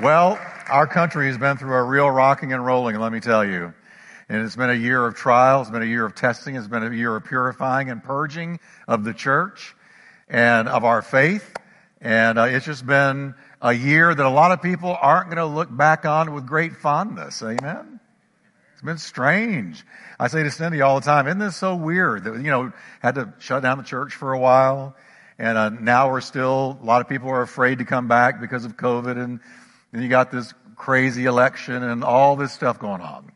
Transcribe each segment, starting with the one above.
Well, our country has been through a real rocking and rolling, let me tell you. And it's been a year of trial. It's been a year of testing. It's been a year of purifying and purging of the church and of our faith. And uh, it's just been a year that a lot of people aren't going to look back on with great fondness. Amen. It's been strange. I say to Cindy all the time, isn't this so weird that, you know, had to shut down the church for a while. And uh, now we're still, a lot of people are afraid to come back because of COVID. And then you got this crazy election and all this stuff going on.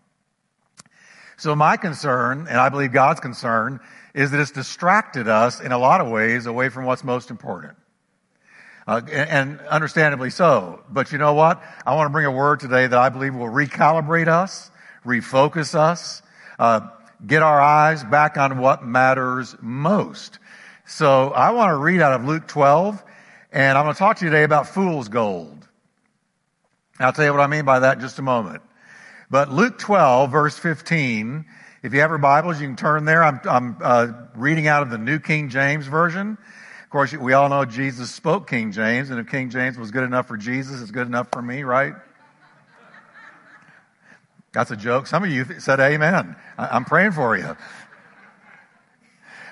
So my concern, and I believe God's concern, is that it's distracted us in a lot of ways away from what's most important. Uh, and, understandably so. But you know what? I want to bring a word today that I believe will recalibrate us, refocus us, uh, get our eyes back on what matters most. So I want to read out of Luke 12, and I'm going to talk to you today about fool's gold. I'll tell you what I mean by that in just a moment. But Luke 12, verse 15, if you have your Bibles, you can turn there. I'm, I'm uh, reading out of the New King James Version. Of course, we all know Jesus spoke King James, and if King James was good enough for Jesus, it's good enough for me, right? That's a joke. Some of you said amen. I'm praying for you.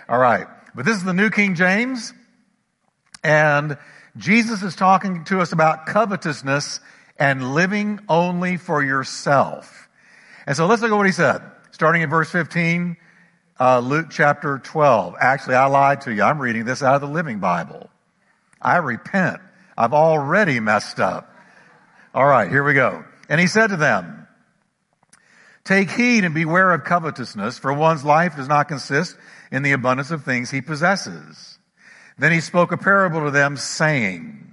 All right. But this is the New King James, and Jesus is talking to us about covetousness and living only for yourself. And so let's look at what he said. Starting in verse 15, uh, Luke chapter 12. Actually, I lied to you. I'm reading this out of the Living Bible. I repent. I've already messed up. All right, here we go. And he said to them, Take heed and beware of covetousness, for one's life does not consist in the abundance of things he possesses. Then he spoke a parable to them, saying,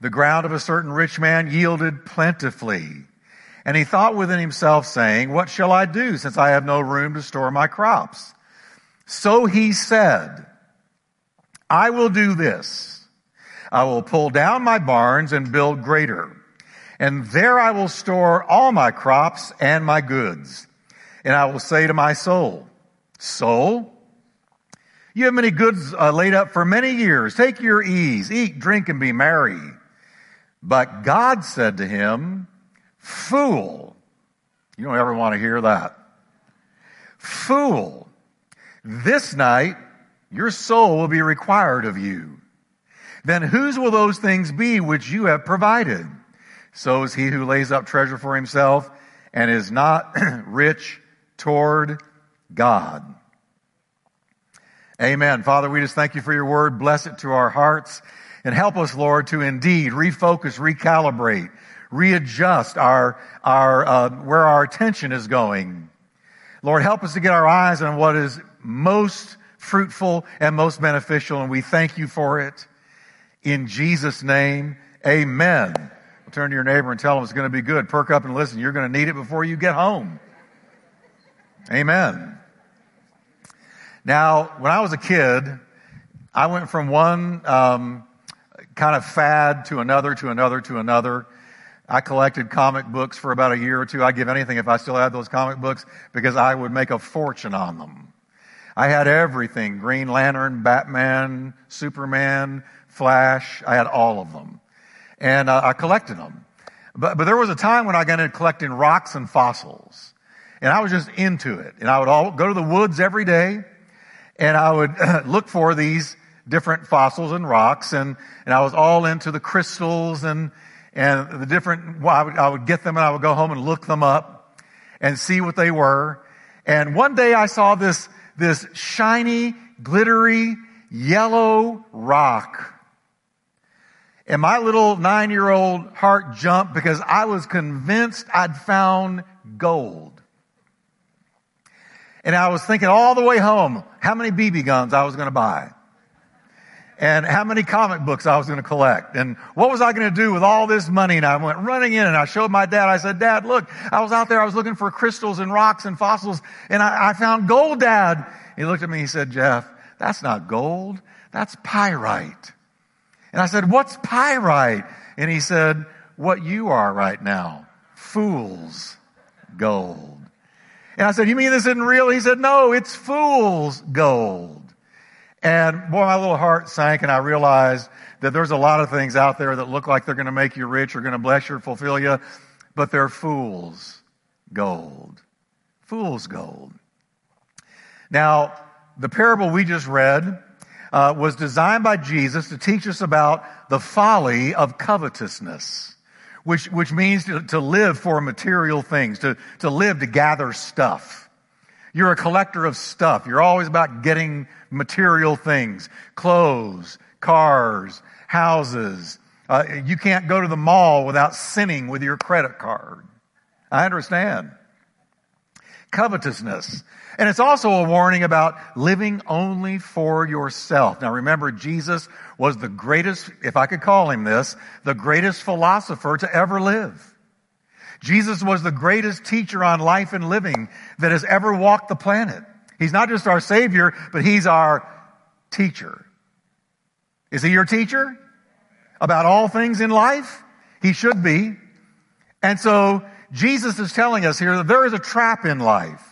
the ground of a certain rich man yielded plentifully. And he thought within himself, saying, What shall I do since I have no room to store my crops? So he said, I will do this. I will pull down my barns and build greater. And there I will store all my crops and my goods. And I will say to my soul, Soul, you have many goods uh, laid up for many years. Take your ease, eat, drink, and be merry. But God said to him, Fool. You don't ever want to hear that. Fool. This night your soul will be required of you. Then whose will those things be which you have provided? So is he who lays up treasure for himself and is not rich toward God. Amen. Father, we just thank you for your word. Bless it to our hearts. And help us, Lord, to indeed refocus, recalibrate, readjust our, our, uh, where our attention is going. Lord, help us to get our eyes on what is most fruitful and most beneficial, and we thank you for it. In Jesus' name, amen. turn to your neighbor and tell them it's going to be good. Perk up and listen. You're going to need it before you get home. Amen. Now, when I was a kid, I went from one um, kind of fad to another, to another, to another. I collected comic books for about a year or two. I'd give anything if I still had those comic books because I would make a fortune on them. I had everything Green Lantern, Batman, Superman, Flash. I had all of them. And uh, I collected them. But, but there was a time when I got into collecting rocks and fossils. And I was just into it. And I would all go to the woods every day and I would look for these different fossils and rocks and, and I was all into the crystals and, and the different, well, I would, I would get them and I would go home and look them up and see what they were. And one day I saw this, this shiny, glittery, yellow rock. And my little nine year old heart jumped because I was convinced I'd found gold. And I was thinking all the way home how many BB guns I was going to buy and how many comic books I was going to collect and what was I going to do with all this money. And I went running in and I showed my dad. I said, Dad, look, I was out there. I was looking for crystals and rocks and fossils and I, I found gold, Dad. He looked at me. He said, Jeff, that's not gold. That's pyrite. And I said, what's pyrite? And he said, what you are right now. Fool's gold. And I said, you mean this isn't real? He said, no, it's fool's gold. And boy, my little heart sank and I realized that there's a lot of things out there that look like they're going to make you rich or going to bless you or fulfill you, but they're fool's gold. Fool's gold. Now, the parable we just read uh, was designed by Jesus to teach us about the folly of covetousness, which, which means to, to live for material things, to, to live to gather stuff. You're a collector of stuff. You're always about getting material things, clothes, cars, houses. Uh, you can't go to the mall without sinning with your credit card. I understand. Covetousness. And it's also a warning about living only for yourself. Now remember, Jesus was the greatest, if I could call him this, the greatest philosopher to ever live. Jesus was the greatest teacher on life and living that has ever walked the planet. He's not just our Savior, but He's our teacher. Is He your teacher? About all things in life? He should be. And so, Jesus is telling us here that there is a trap in life.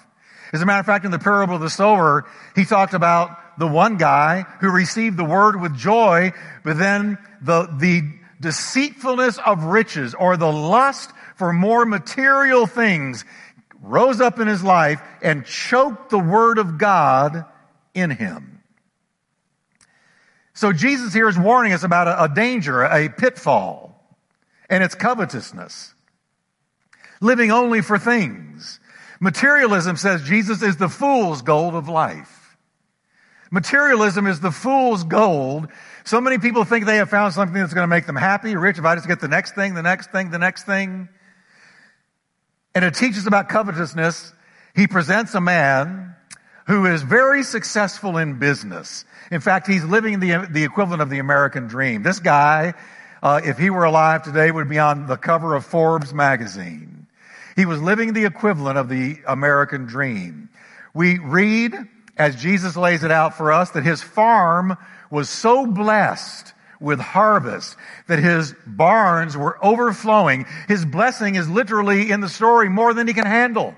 As a matter of fact, in the parable of the sower, he talked about the one guy who received the word with joy, but then the, the deceitfulness of riches or the lust for more material things rose up in his life and choked the word of God in him. So Jesus here is warning us about a, a danger, a pitfall, and it's covetousness. Living only for things. Materialism says Jesus is the fool's gold of life. Materialism is the fool's gold. So many people think they have found something that's going to make them happy, rich. If I just get the next thing, the next thing, the next thing. And it teaches about covetousness. He presents a man who is very successful in business. In fact, he's living the, the equivalent of the American dream. This guy, uh, if he were alive today, would be on the cover of Forbes magazine. He was living the equivalent of the American dream. We read, as Jesus lays it out for us, that his farm was so blessed with harvest that his barns were overflowing. His blessing is literally in the story more than he can handle.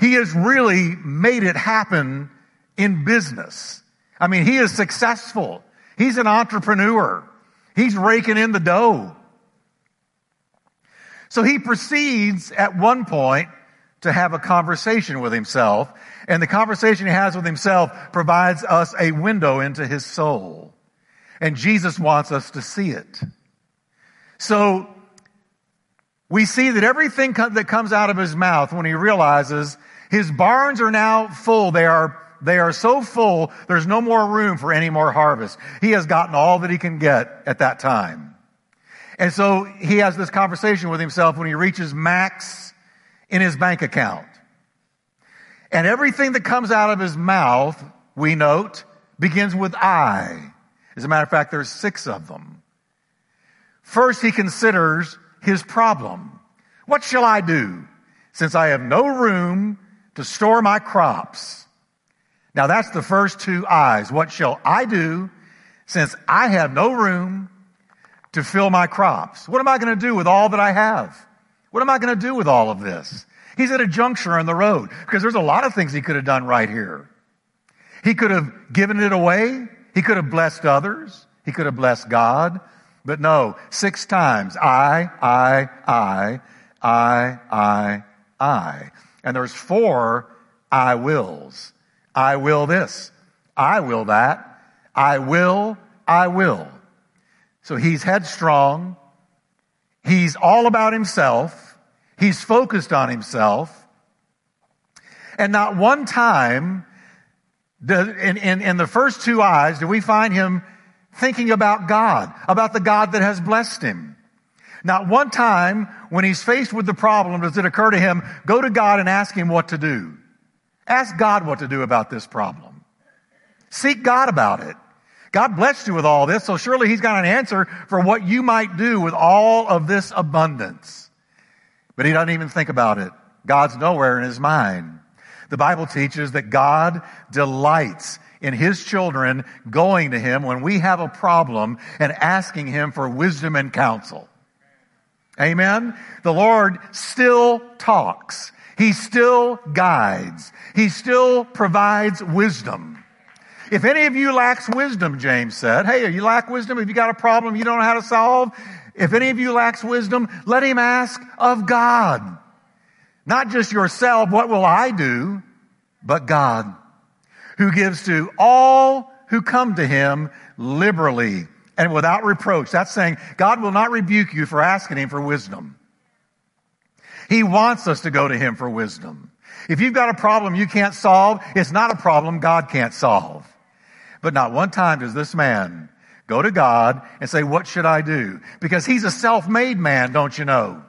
He has really made it happen in business. I mean, he is successful. He's an entrepreneur. He's raking in the dough. So he proceeds at one point to have a conversation with himself, and the conversation he has with himself provides us a window into his soul. And Jesus wants us to see it. So we see that everything that comes out of his mouth when he realizes his barns are now full, they are they are so full, there's no more room for any more harvest. He has gotten all that he can get at that time. And so he has this conversation with himself when he reaches max in his bank account. And everything that comes out of his mouth, we note, begins with I. As a matter of fact, there's six of them. First, he considers his problem. What shall I do since I have no room to store my crops? Now that's the first two I's. What shall I do since I have no room to fill my crops? What am I going to do with all that I have? What am I going to do with all of this? He's at a juncture on the road because there's a lot of things he could have done right here. He could have given it away. He could have blessed others. He could have blessed God. But no, six times, I, I, I, I, I, I. And there's four I wills. I will this. I will that. I will, I will. So he's headstrong. He's all about himself. He's focused on himself. And not one time in, in, in the first two I's, do we find him thinking about God, about the God that has blessed him. Not one time when he's faced with the problem does it occur to him, go to God and ask him what to do. Ask God what to do about this problem. Seek God about it. God blessed you with all this, so surely He's got an answer for what you might do with all of this abundance. But He doesn't even think about it. God's nowhere in His mind. The Bible teaches that God delights in His children going to Him when we have a problem and asking Him for wisdom and counsel. Amen? The Lord still talks. He still guides. He still provides wisdom. If any of you lacks wisdom, James said, hey, you lack wisdom? If you got a problem you don't know how to solve? If any of you lacks wisdom, let him ask of God. Not just yourself, what will I do? But God, who gives to all who come to him liberally and without reproach. That's saying God will not rebuke you for asking him for wisdom. He wants us to go to him for wisdom. If you've got a problem you can't solve, it's not a problem God can't solve. But not one time does this man go to God and say, what should I do? Because he's a self-made man, don't you know?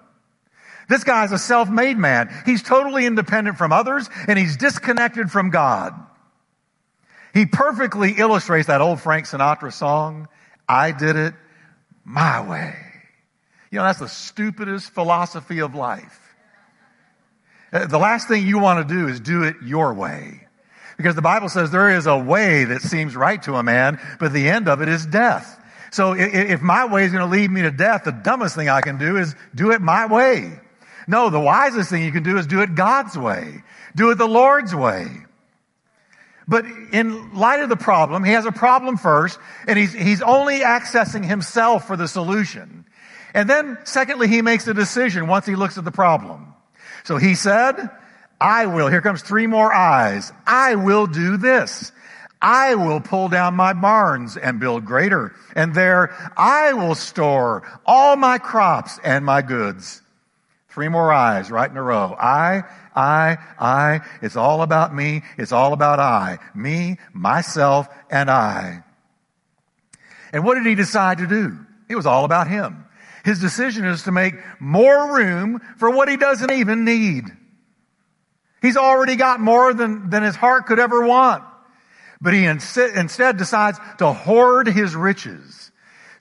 This guy's a self-made man. He's totally independent from others and he's disconnected from God. He perfectly illustrates that old Frank Sinatra song, I did it my way. You know, that's the stupidest philosophy of life. Uh, the last thing you want to do is do it your way. Because the Bible says there is a way that seems right to a man, but the end of it is death. So if my way is going to lead me to death, the dumbest thing I can do is do it my way. No, the wisest thing you can do is do it God's way. Do it the Lord's way. But in light of the problem, he has a problem first, and he's, he's only accessing himself for the solution. And then, secondly, he makes a decision once he looks at the problem. So he said, I will, here comes three more I's. I will do this. I will pull down my barns and build greater. And there I will store all my crops and my goods. Three more I's right in a row. I, I, I. It's all about me. It's all about I. Me, myself, and I. And what did he decide to do? It was all about him. His decision is to make more room for what he doesn't even need. He's already got more than, than his heart could ever want. But he instead decides to hoard his riches.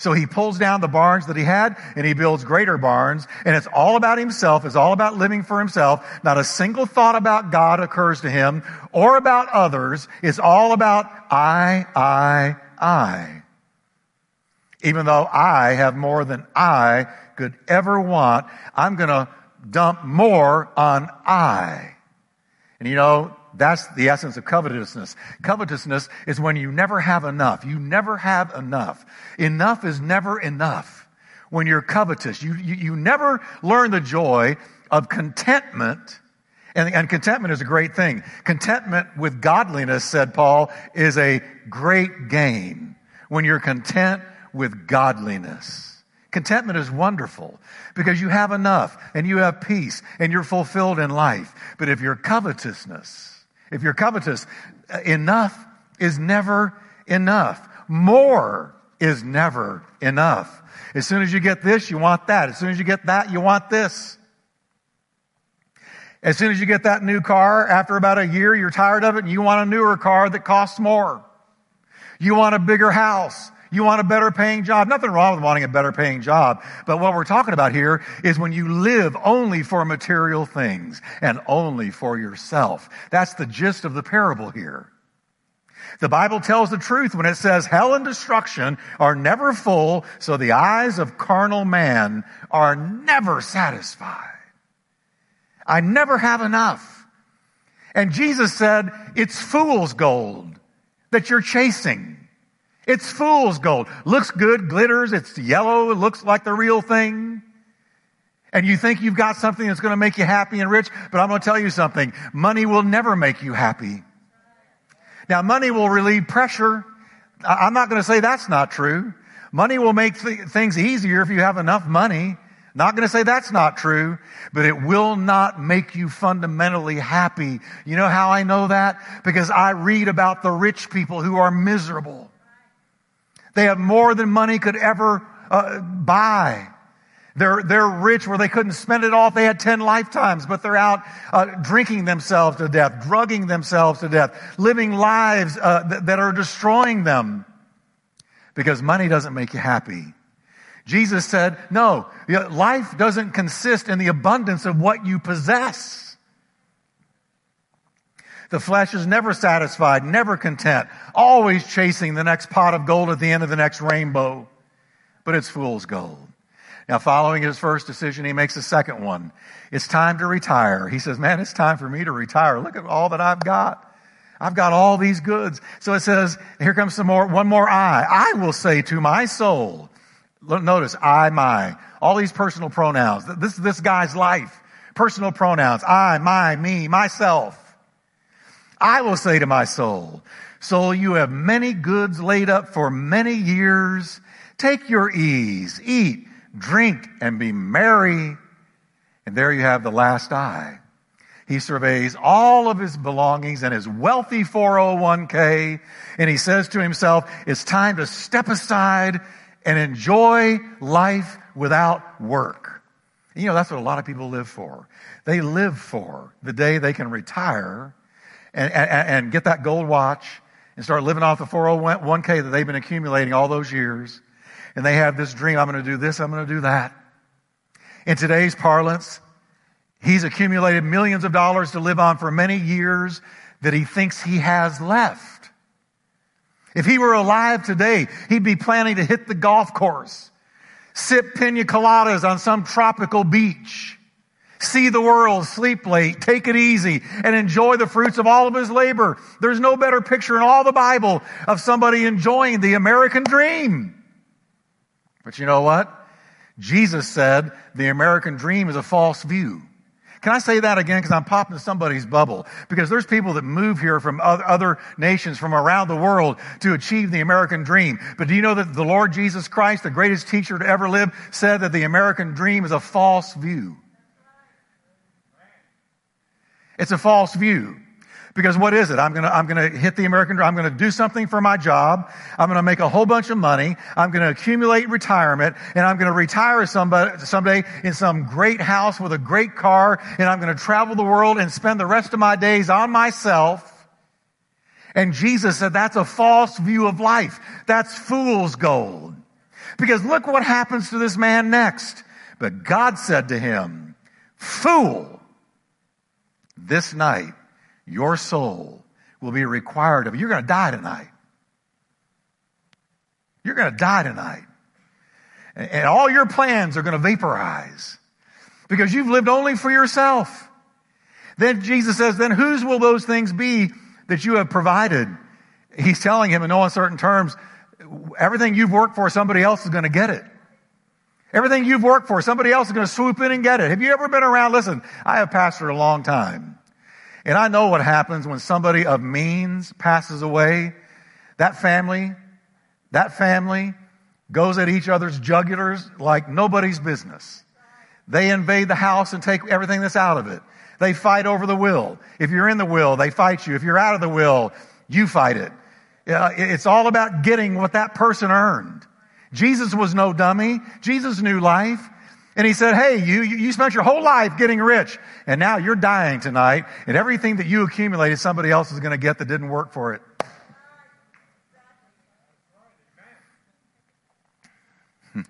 So he pulls down the barns that he had and he builds greater barns. And it's all about himself. It's all about living for himself. Not a single thought about God occurs to him or about others. It's all about I, I, I even though I have more than I could ever want, I'm going to dump more on I. And you know, that's the essence of covetousness. Covetousness is when you never have enough. You never have enough. Enough is never enough when you're covetous. You, you, you never learn the joy of contentment. And, and contentment is a great thing. Contentment with godliness, said Paul, is a great gain. When you're content with godliness. Contentment is wonderful because you have enough and you have peace and you're fulfilled in life. But if you're covetousness, if you're covetous, uh, enough is never enough. More is never enough. As soon as you get this, you want that. As soon as you get that, you want this. As soon as you get that new car, after about a year, you're tired of it and you want a newer car that costs more. You want a bigger house. You want a better paying job. Nothing wrong with wanting a better paying job. But what we're talking about here is when you live only for material things and only for yourself. That's the gist of the parable here. The Bible tells the truth when it says hell and destruction are never full, so the eyes of carnal man are never satisfied. I never have enough. And Jesus said, it's fool's gold that you're chasing. It's fool's gold. Looks good, glitters, it's yellow, it looks like the real thing. And you think you've got something that's going to make you happy and rich, but I'm going to tell you something. Money will never make you happy. Now, money will relieve pressure. I'm not going to say that's not true. Money will make th- things easier if you have enough money. Not going to say that's not true, but it will not make you fundamentally happy. You know how I know that? Because I read about the rich people who are miserable. They have more than money could ever uh, buy. They're, they're rich where they couldn't spend it all if they had 10 lifetimes, but they're out uh, drinking themselves to death, drugging themselves to death, living lives uh, th- that are destroying them because money doesn't make you happy. Jesus said, no, life doesn't consist in the abundance of what you possess. The flesh is never satisfied, never content, always chasing the next pot of gold at the end of the next rainbow. But it's fool's gold. Now, following his first decision, he makes a second one. It's time to retire. He says, man, it's time for me to retire. Look at all that I've got. I've got all these goods. So it says, here comes some more, one more I. I will say to my soul, notice I, my, all these personal pronouns. This, this guy's life. Personal pronouns. I, my, me, myself. I will say to my soul, soul, you have many goods laid up for many years. Take your ease, eat, drink, and be merry. And there you have the last I. He surveys all of his belongings and his wealthy 401k, and he says to himself, it's time to step aside and enjoy life without work. You know, that's what a lot of people live for. They live for the day they can retire and, and, and get that gold watch and start living off the 401k that they've been accumulating all those years. And they have this dream, I'm going to do this, I'm going to do that. In today's parlance, He's accumulated millions of dollars to live on for many years that he thinks he has left. If he were alive today, he'd be planning to hit the golf course, sip pina coladas on some tropical beach, see the world, sleep late, take it easy, and enjoy the fruits of all of his labor. There's no better picture in all the Bible of somebody enjoying the American dream. But you know what? Jesus said the American dream is a false view. Can I say that again? Because I'm popping somebody's bubble. Because there's people that move here from other nations from around the world to achieve the American dream. But do you know that the Lord Jesus Christ, the greatest teacher to ever live, said that the American dream is a false view? It's a false view. Because what is it? I'm gonna, I'm gonna hit the American dream. I'm gonna do something for my job. I'm gonna make a whole bunch of money. I'm gonna accumulate retirement and I'm gonna retire somebody, someday in some great house with a great car and I'm gonna travel the world and spend the rest of my days on myself. And Jesus said that's a false view of life. That's fool's gold. Because look what happens to this man next. But God said to him, fool, this night your soul will be required of you. You're going to die tonight. You're going to die tonight. And all your plans are going to vaporize because you've lived only for yourself. Then Jesus says, then whose will those things be that you have provided? He's telling him in no uncertain terms, everything you've worked for, somebody else is going to get it. Everything you've worked for, somebody else is going to swoop in and get it. Have you ever been around? Listen, I have pastored a long time. And I know what happens when somebody of means passes away. That family, that family goes at each other's jugulars like nobody's business. They invade the house and take everything that's out of it. They fight over the will. If you're in the will, they fight you. If you're out of the will, you fight it. It's all about getting what that person earned. Jesus was no dummy. Jesus knew life. And he said, Hey, you, you spent your whole life getting rich, and now you're dying tonight, and everything that you accumulated, somebody else is going to get that didn't work for it.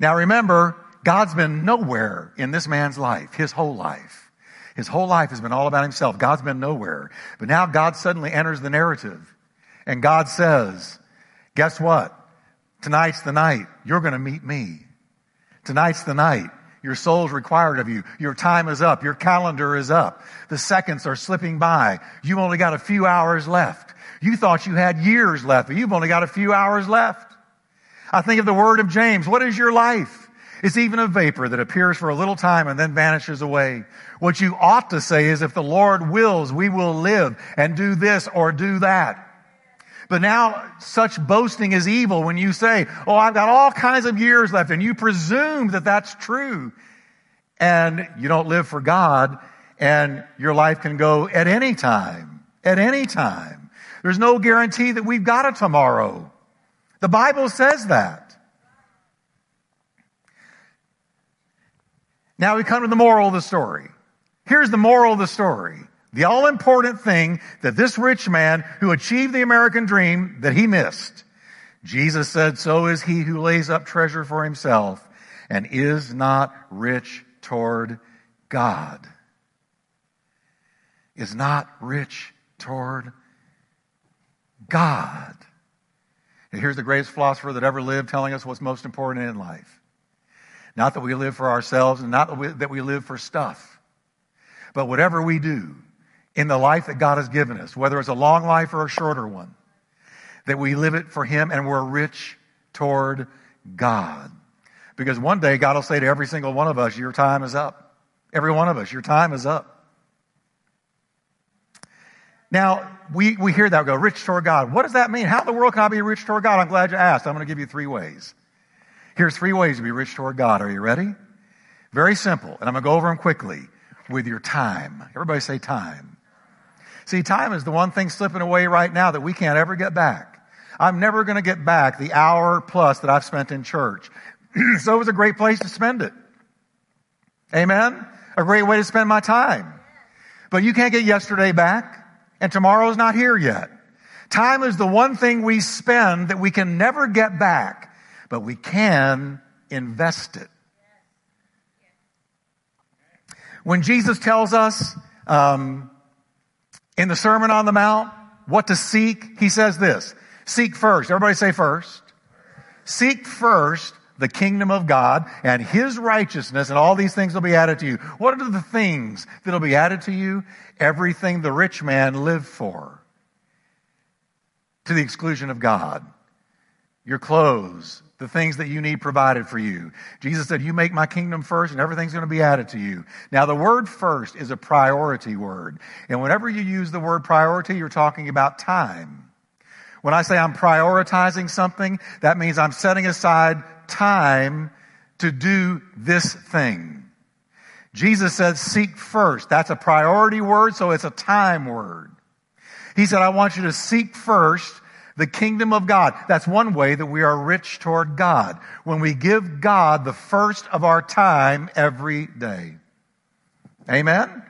now remember, God's been nowhere in this man's life, his whole life. His whole life has been all about himself. God's been nowhere. But now God suddenly enters the narrative. And God says, guess what? Tonight's the night. You're going to meet me. Tonight's the night. Your soul's required of you. Your time is up. Your calendar is up. The seconds are slipping by. You've only got a few hours left. You thought you had years left, but you've only got a few hours left. I think of the word of James. What is your life? It's even a vapor that appears for a little time and then vanishes away. What you ought to say is, if the Lord wills, we will live and do this or do that. But now such boasting is evil when you say, Oh, I've got all kinds of years left, and you presume that that's true. And you don't live for God, and your life can go at any time. At any time. There's no guarantee that we've got a tomorrow. The Bible says that. Now we come to the moral of the story. Here's the moral of the story. The all important thing that this rich man who achieved the American dream that he missed. Jesus said, so is he who lays up treasure for himself and is not rich toward God. Is not rich toward God. And here's the greatest philosopher that ever lived telling us what's most important in life. Not that we live for ourselves and not that we, that we live for stuff. But whatever we do, in the life that God has given us, whether it's a long life or a shorter one, that we live it for Him and we're rich toward God. Because one day God will say to every single one of us, Your time is up. Every one of us, your time is up. Now, we, we hear that go, rich toward God. What does that mean? How in the world can I be rich toward God? I'm glad you asked. I'm going to give you three ways. Here's three ways to be rich toward God. Are you ready? Very simple. And I'm going to go over them quickly with your time. Everybody say time. See, time is the one thing slipping away right now that we can't ever get back. I'm never going to get back the hour plus that I've spent in church. so it was a great place to spend it. Amen? A great way to spend my time. But you can't get yesterday back and tomorrow's not here yet. Time is the one thing we spend that we can never get back, but we can invest it. When Jesus tells us um, in the Sermon on the Mount what to seek, he says this Seek first. Everybody say first. Seek first the kingdom of God and his righteousness and all these things will be added to you. What are the things that will be added to you? Everything the rich man lived for. To the exclusion of God. Your clothes, the things that you need provided for you. Jesus said, you make my kingdom first and everything's going to be added to you. Now the word first is a priority word. And whenever you use the word priority, you're talking about time. When I say I'm prioritizing something, that means I'm setting aside time to do this thing. Jesus said, seek first. That's a priority word, so it's a time word. He said, I want you to seek first the kingdom of God. That's one way that we are rich toward God. When we give God the first of our time every day. Amen?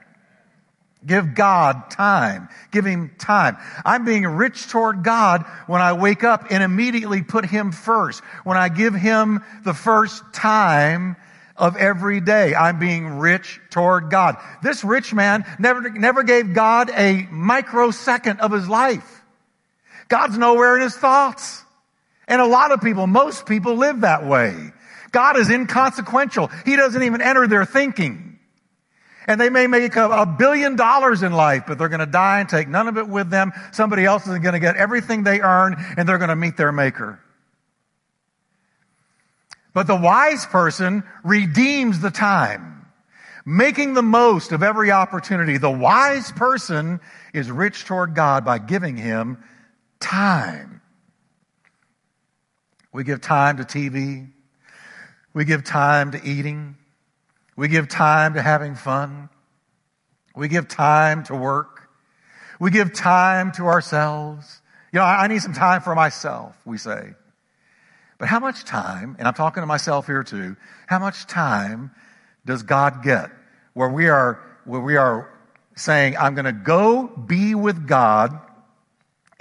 Give God time. Give Him time. I'm being rich toward God when I wake up and immediately put Him first. When I give Him the first time of every day, I'm being rich toward God. This rich man never, never gave God a microsecond of his life. God's nowhere in his thoughts. And a lot of people, most people live that way. God is inconsequential. He doesn't even enter their thinking. And they may make a, a billion dollars in life, but they're going to die and take none of it with them. Somebody else is going to get everything they earn and they're going to meet their maker. But the wise person redeems the time, making the most of every opportunity. The wise person is rich toward God by giving him time. We give time to TV. We give time to eating. We give time to having fun. We give time to work. We give time to ourselves. You know, I need some time for myself, we say. But how much time, and I'm talking to myself here too, how much time does God get where we are, where we are saying, I'm going to go be with God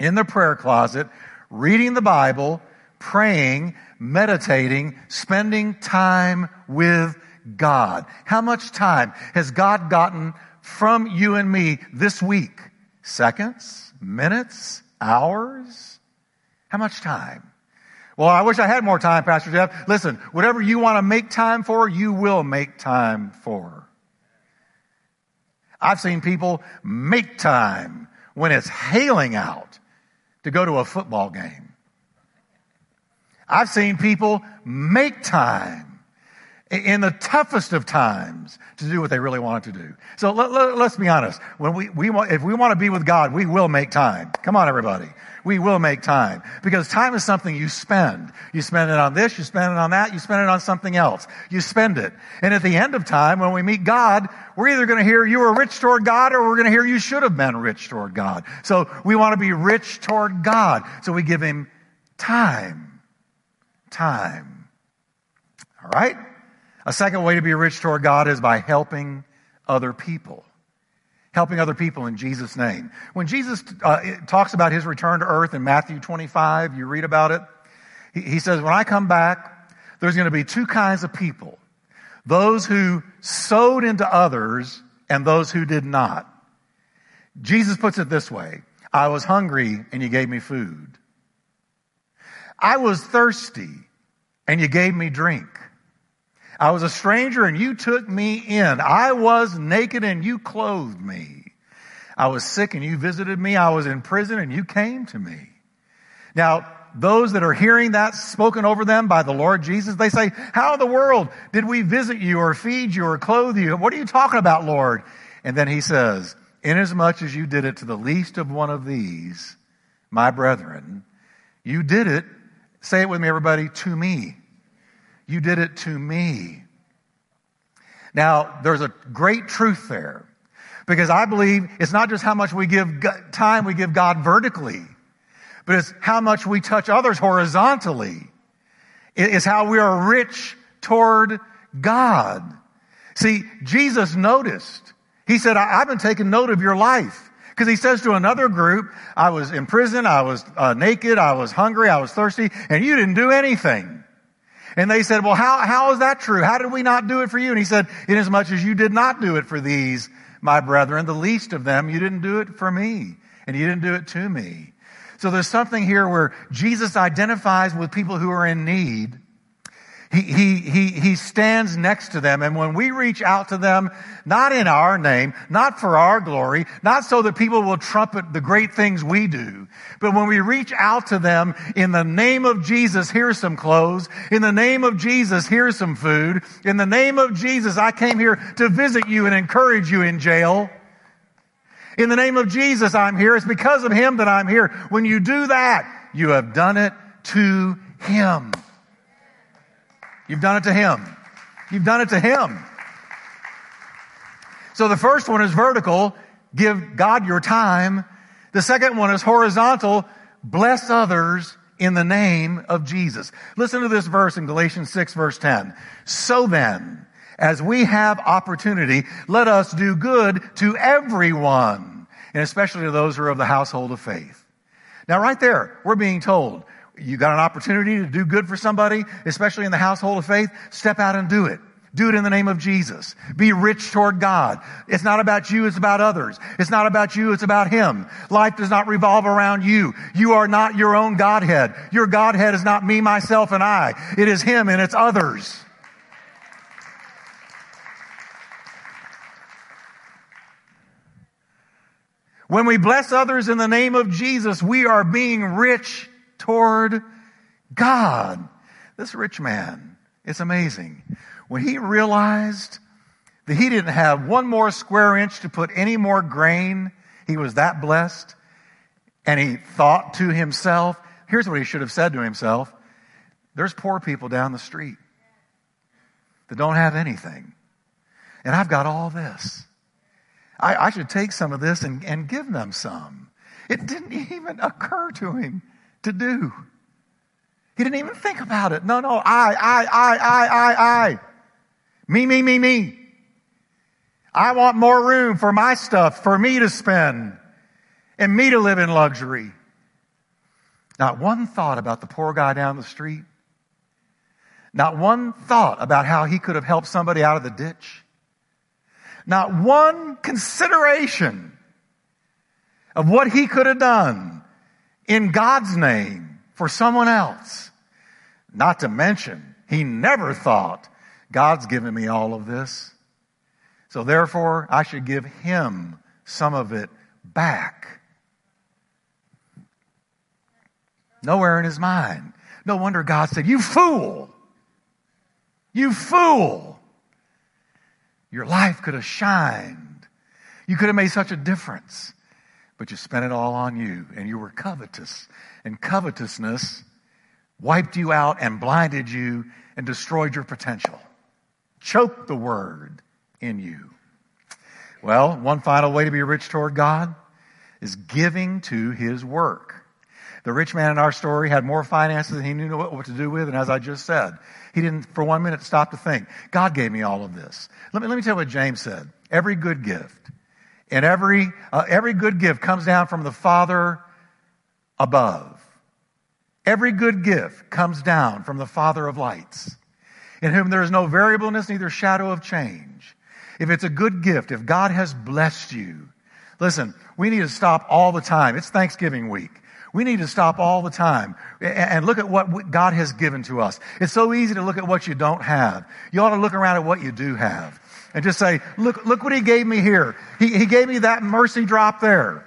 in the prayer closet, reading the Bible, praying, meditating, spending time with God? How much time has God gotten from you and me this week? Seconds? Minutes? Hours? How much time? Well, I wish I had more time, Pastor Jeff. Listen, whatever you want to make time for, you will make time for. I've seen people make time when it's hailing out to go to a football game. I've seen people make time in the toughest of times to do what they really wanted to do. So let, us let, be honest. When we, we want, if we want to be with God, we will make time. Come on, everybody. We will make time because time is something you spend. You spend it on this, you spend it on that, you spend it on something else. You spend it. And at the end of time, when we meet God, we're either going to hear you were rich toward God or we're going to hear you should have been rich toward God. So we want to be rich toward God. So we give him time. Time. All right? A second way to be rich toward God is by helping other people. Helping other people in Jesus' name. When Jesus uh, talks about his return to earth in Matthew 25, you read about it. He, he says, When I come back, there's going to be two kinds of people those who sowed into others and those who did not. Jesus puts it this way I was hungry and you gave me food. I was thirsty and you gave me drink. I was a stranger and you took me in. I was naked and you clothed me. I was sick and you visited me. I was in prison and you came to me. Now, those that are hearing that spoken over them by the Lord Jesus, they say, how in the world did we visit you or feed you or clothe you? What are you talking about, Lord? And then he says, inasmuch as you did it to the least of one of these, my brethren, you did it, say it with me everybody, to me. You did it to me. Now, there's a great truth there because I believe it's not just how much we give time we give God vertically but it's how much we touch others horizontally. It's how we are rich toward God. See, Jesus noticed. He said, I've been taking note of your life. Because he says to another group, I was in prison, I was uh, naked, I was hungry, I was thirsty, and you didn't do anything. And they said, well, how, how is that true? How did we not do it for you? And he said, inasmuch as you did not do it for these, my brethren, the least of them, you didn't do it for me. And you didn't do it to me. So there's something here where Jesus identifies with people who are in need. He, he, he, he stands next to them. And when we reach out to them, not in our name, not for our glory, not so that people will trumpet the great things we do, but when we reach out to them in the name of Jesus, here's some clothes. In the name of Jesus, here's some food. In the name of Jesus, I came here to visit you and encourage you in jail. In the name of Jesus, I'm here. It's because of Him that I'm here. When you do that, you have done it to Him. You've done it to Him. You've done it to Him. So the first one is vertical. Give God your time. The second one is horizontal. Bless others in the name of Jesus. Listen to this verse in Galatians 6 verse 10. So then, as we have opportunity, let us do good to everyone, and especially to those who are of the household of faith. Now, right there, we're being told, you got an opportunity to do good for somebody, especially in the household of faith, step out and do it. Do it in the name of Jesus. Be rich toward God. It's not about you, it's about others. It's not about you, it's about Him. Life does not revolve around you. You are not your own Godhead. Your Godhead is not me, myself, and I. It is Him and it's others. When we bless others in the name of Jesus, we are being rich toward God. This rich man, it's amazing. When he realized that he didn't have one more square inch to put any more grain, he was that blessed. And he thought to himself, here's what he should have said to himself. There's poor people down the street that don't have anything. And I've got all this. I, I should take some of this and, and give them some. It didn't even occur to him to do. He didn't even think about it. No, no, I, I, I, I, I, I. Me, me, me, me. I want more room for my stuff, for me to spend, and me to live in luxury. Not one thought about the poor guy down the street. Not one thought about how he could have helped somebody out of the ditch. Not one consideration of what he could have done in God's name for someone else. Not to mention, he never thought, God's given me all of this. So therefore, I should give him some of it back. Nowhere in his mind. No wonder God said, You fool! You fool! Your life could have shined. You could have made such a difference. But you spent it all on you and you were covetous. And covetousness wiped you out and blinded you and destroyed your potential. Choked the word in you. Well, one final way to be rich toward God is giving to his work. The rich man in our story had more finances than he knew what to do with, and as I just said, he didn't for one minute stop to think, God gave me all of this. Let me, let me tell you what James said. Every good gift and every, uh, every good gift comes down from the Father above. Every good gift comes down from the Father of lights, in whom there is no variableness, neither shadow of change. If it's a good gift, if God has blessed you, listen, we need to stop all the time. It's Thanksgiving week. We need to stop all the time and look at what God has given to us. It's so easy to look at what you don't have. You ought to look around at what you do have. And just say, look, look what he gave me here. He, he gave me that mercy drop there.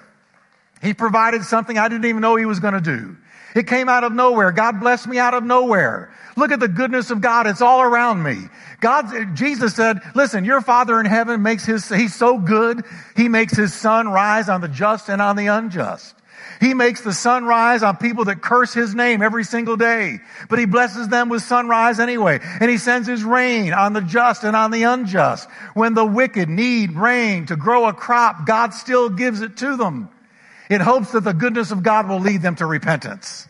He provided something I didn't even know he was going to do. It came out of nowhere. God blessed me out of nowhere. Look at the goodness of God. It's all around me. God, Jesus said, listen, your father in heaven makes his, he's so good. He makes his sun rise on the just and on the unjust. He makes the sun rise on people that curse his name every single day, but he blesses them with sunrise anyway. And he sends his rain on the just and on the unjust. When the wicked need rain to grow a crop, God still gives it to them in hopes that the goodness of God will lead them to repentance.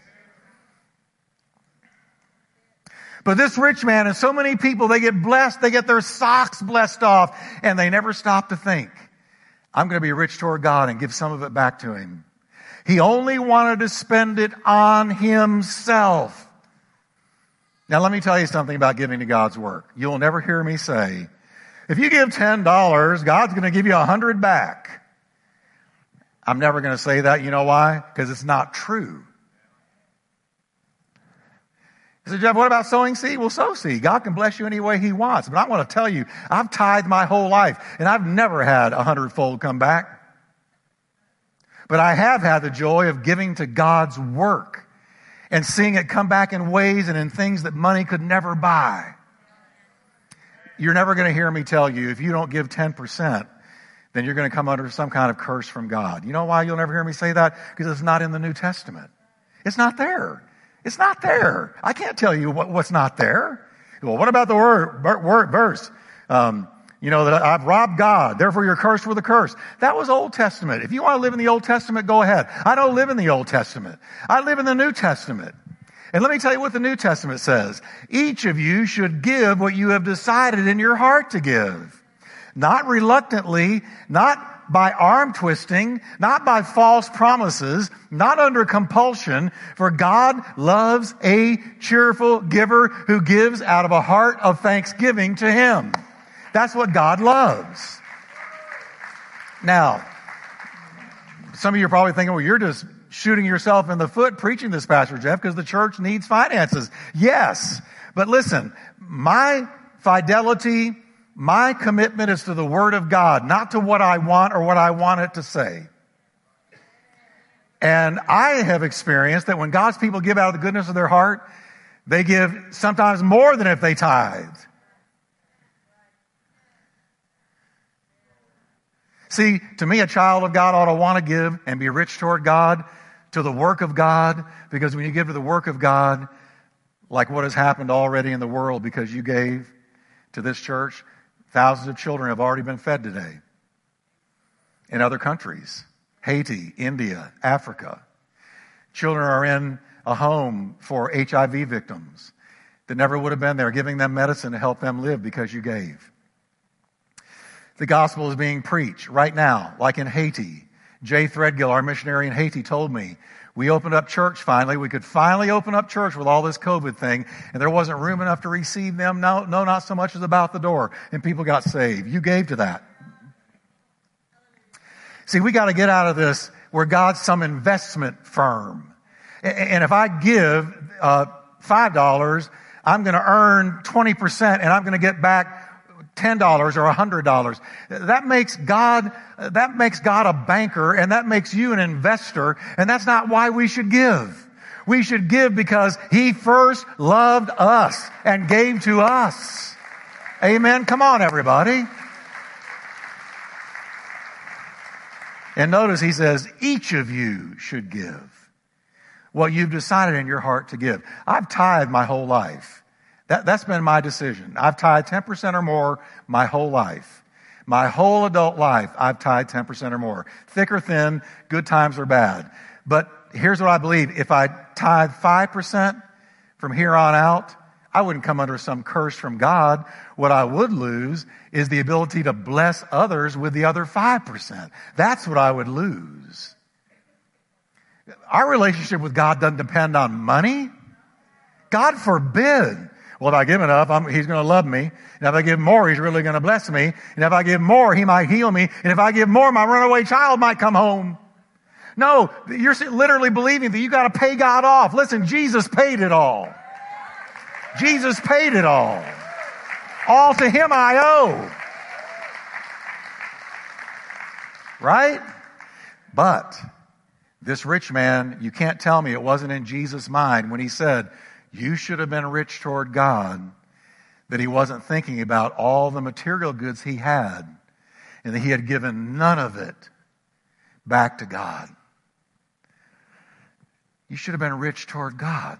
But this rich man and so many people, they get blessed, they get their socks blessed off, and they never stop to think, I'm going to be rich toward God and give some of it back to him. He only wanted to spend it on himself. Now let me tell you something about giving to God's work. You'll never hear me say, if you give $10, God's going to give you a hundred back. I'm never going to say that. You know why? Because it's not true. He said, Jeff, what about sowing seed? Well, sow seed. God can bless you any way He wants. But I want to tell you, I've tithed my whole life, and I've never had a hundredfold come back. But I have had the joy of giving to God's work and seeing it come back in ways and in things that money could never buy. You're never going to hear me tell you if you don't give 10%, then you're going to come under some kind of curse from God. You know why you'll never hear me say that? Because it's not in the New Testament. It's not there. It's not there. I can't tell you what, what's not there. Well, what about the word, word verse? Um, you know, that I've robbed God, therefore you're cursed with a curse. That was Old Testament. If you want to live in the Old Testament, go ahead. I don't live in the Old Testament. I live in the New Testament. And let me tell you what the New Testament says. Each of you should give what you have decided in your heart to give. Not reluctantly, not by arm twisting, not by false promises, not under compulsion, for God loves a cheerful giver who gives out of a heart of thanksgiving to Him. That's what God loves. Now, some of you are probably thinking, well, you're just shooting yourself in the foot preaching this, Pastor Jeff, because the church needs finances. Yes. But listen, my fidelity, my commitment is to the Word of God, not to what I want or what I want it to say. And I have experienced that when God's people give out of the goodness of their heart, they give sometimes more than if they tithe. See, to me, a child of God ought to want to give and be rich toward God, to the work of God, because when you give to the work of God, like what has happened already in the world because you gave to this church, thousands of children have already been fed today in other countries Haiti, India, Africa. Children are in a home for HIV victims that never would have been there, giving them medicine to help them live because you gave. The gospel is being preached right now, like in Haiti. Jay Threadgill, our missionary in Haiti, told me we opened up church finally. We could finally open up church with all this COVID thing, and there wasn't room enough to receive them. No, no, not so much as about the door, and people got saved. You gave to that. See, we got to get out of this where God's some investment firm. And if I give uh, $5, I'm going to earn 20% and I'm going to get back $10 or $100. That makes God, that makes God a banker and that makes you an investor and that's not why we should give. We should give because He first loved us and gave to us. Amen. Come on, everybody. And notice He says, each of you should give what you've decided in your heart to give. I've tithed my whole life. That, that's been my decision. I've tithed 10% or more my whole life. My whole adult life, I've tithed 10% or more. Thick or thin, good times or bad. But here's what I believe. If I tithe 5% from here on out, I wouldn't come under some curse from God. What I would lose is the ability to bless others with the other 5%. That's what I would lose. Our relationship with God doesn't depend on money. God forbid. Well, if I give enough, I'm, he's going to love me. And if I give more, he's really going to bless me. And if I give more, he might heal me. And if I give more, my runaway child might come home. No, you're literally believing that you got to pay God off. Listen, Jesus paid it all. Jesus paid it all. All to him I owe. Right? But this rich man, you can't tell me it wasn't in Jesus' mind when he said, You should have been rich toward God, that he wasn't thinking about all the material goods he had and that he had given none of it back to God. You should have been rich toward God.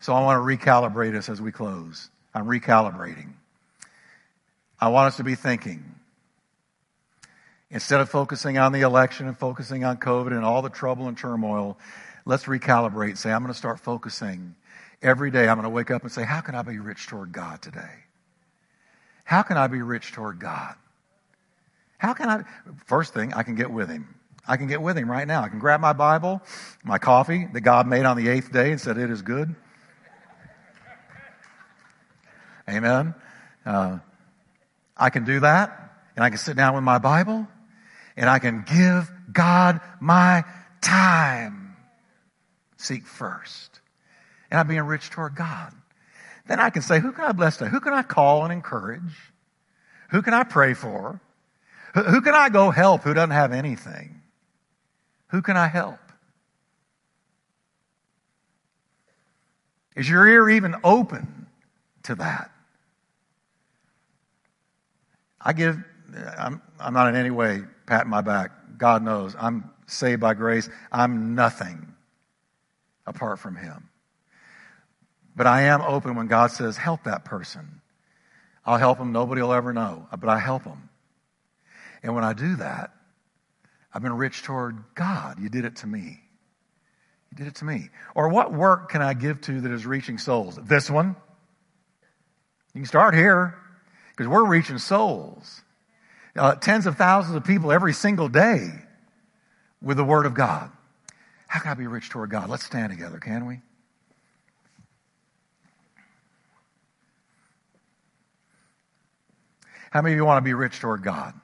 So I want to recalibrate us as we close. I'm recalibrating. I want us to be thinking. Instead of focusing on the election and focusing on COVID and all the trouble and turmoil, let's recalibrate. Say, I'm going to start focusing every day. I'm going to wake up and say, How can I be rich toward God today? How can I be rich toward God? How can I? First thing, I can get with Him. I can get with Him right now. I can grab my Bible, my coffee that God made on the eighth day and said, It is good. Amen. Uh, I can do that, and I can sit down with my Bible, and I can give God my time. Seek first. And I'm being rich toward God. Then I can say, Who can I bless today? Who can I call and encourage? Who can I pray for? Who can I go help who doesn't have anything? Who can I help? Is your ear even open to that? I give, I'm, I'm not in any way patting my back. God knows I'm saved by grace. I'm nothing apart from Him. But I am open when God says, help that person. I'll help them. Nobody will ever know, but I help them. And when I do that, I've been rich toward God. You did it to me. You did it to me. Or what work can I give to that is reaching souls? This one. You can start here because we're reaching souls. Uh, tens of thousands of people every single day with the Word of God. How can I be rich toward God? Let's stand together, can we? How many of you want to be rich toward God?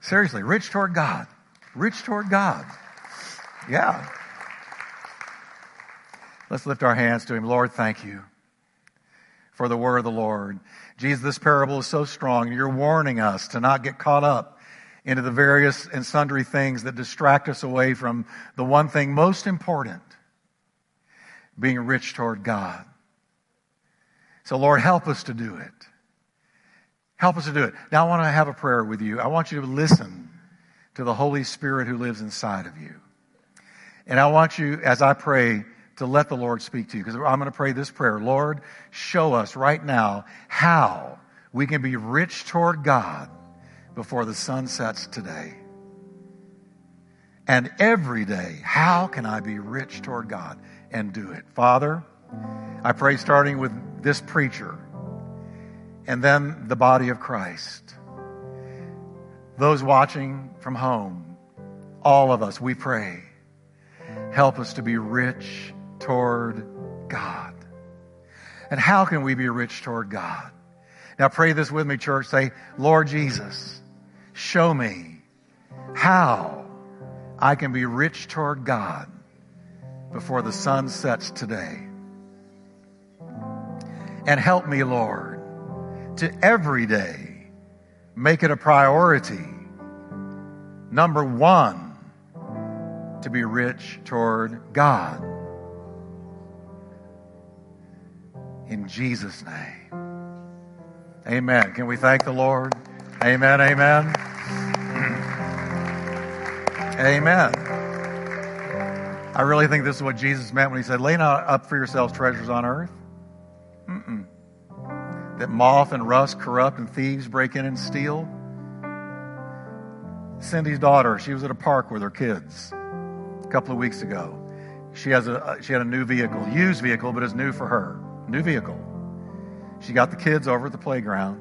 Seriously, rich toward God. Rich toward God. Yeah. Let's lift our hands to Him. Lord, thank you for the word of the Lord. Jesus, this parable is so strong. You're warning us to not get caught up into the various and sundry things that distract us away from the one thing most important being rich toward God. So, Lord, help us to do it. Help us to do it. Now, I want to have a prayer with you. I want you to listen to the Holy Spirit who lives inside of you. And I want you, as I pray, to let the Lord speak to you. Because I'm going to pray this prayer Lord, show us right now how we can be rich toward God before the sun sets today. And every day, how can I be rich toward God and do it? Father, I pray starting with this preacher and then the body of Christ. Those watching from home, all of us, we pray, help us to be rich toward God. And how can we be rich toward God? Now pray this with me, church. Say, Lord Jesus, show me how I can be rich toward God before the sun sets today. And help me, Lord, to every day make it a priority. Number one, to be rich toward God. In Jesus' name. Amen. Can we thank the Lord? Amen. Amen. Amen. I really think this is what Jesus meant when he said, Lay not up for yourselves treasures on earth. That moth and rust corrupt and thieves break in and steal. Cindy's daughter, she was at a park with her kids a couple of weeks ago. She has a uh, she had a new vehicle, used vehicle, but it's new for her. New vehicle. She got the kids over at the playground.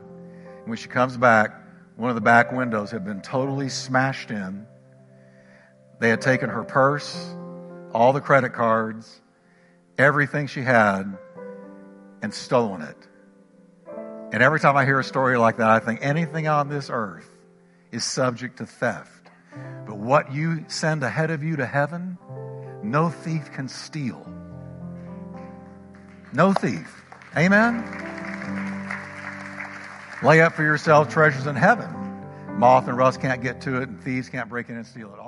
And when she comes back, one of the back windows had been totally smashed in. They had taken her purse, all the credit cards, everything she had, and stolen it. And every time I hear a story like that, I think anything on this earth is subject to theft. But what you send ahead of you to heaven, no thief can steal. No thief. Amen? Lay up for yourself treasures in heaven moth and rust can't get to it, and thieves can't break in and steal it.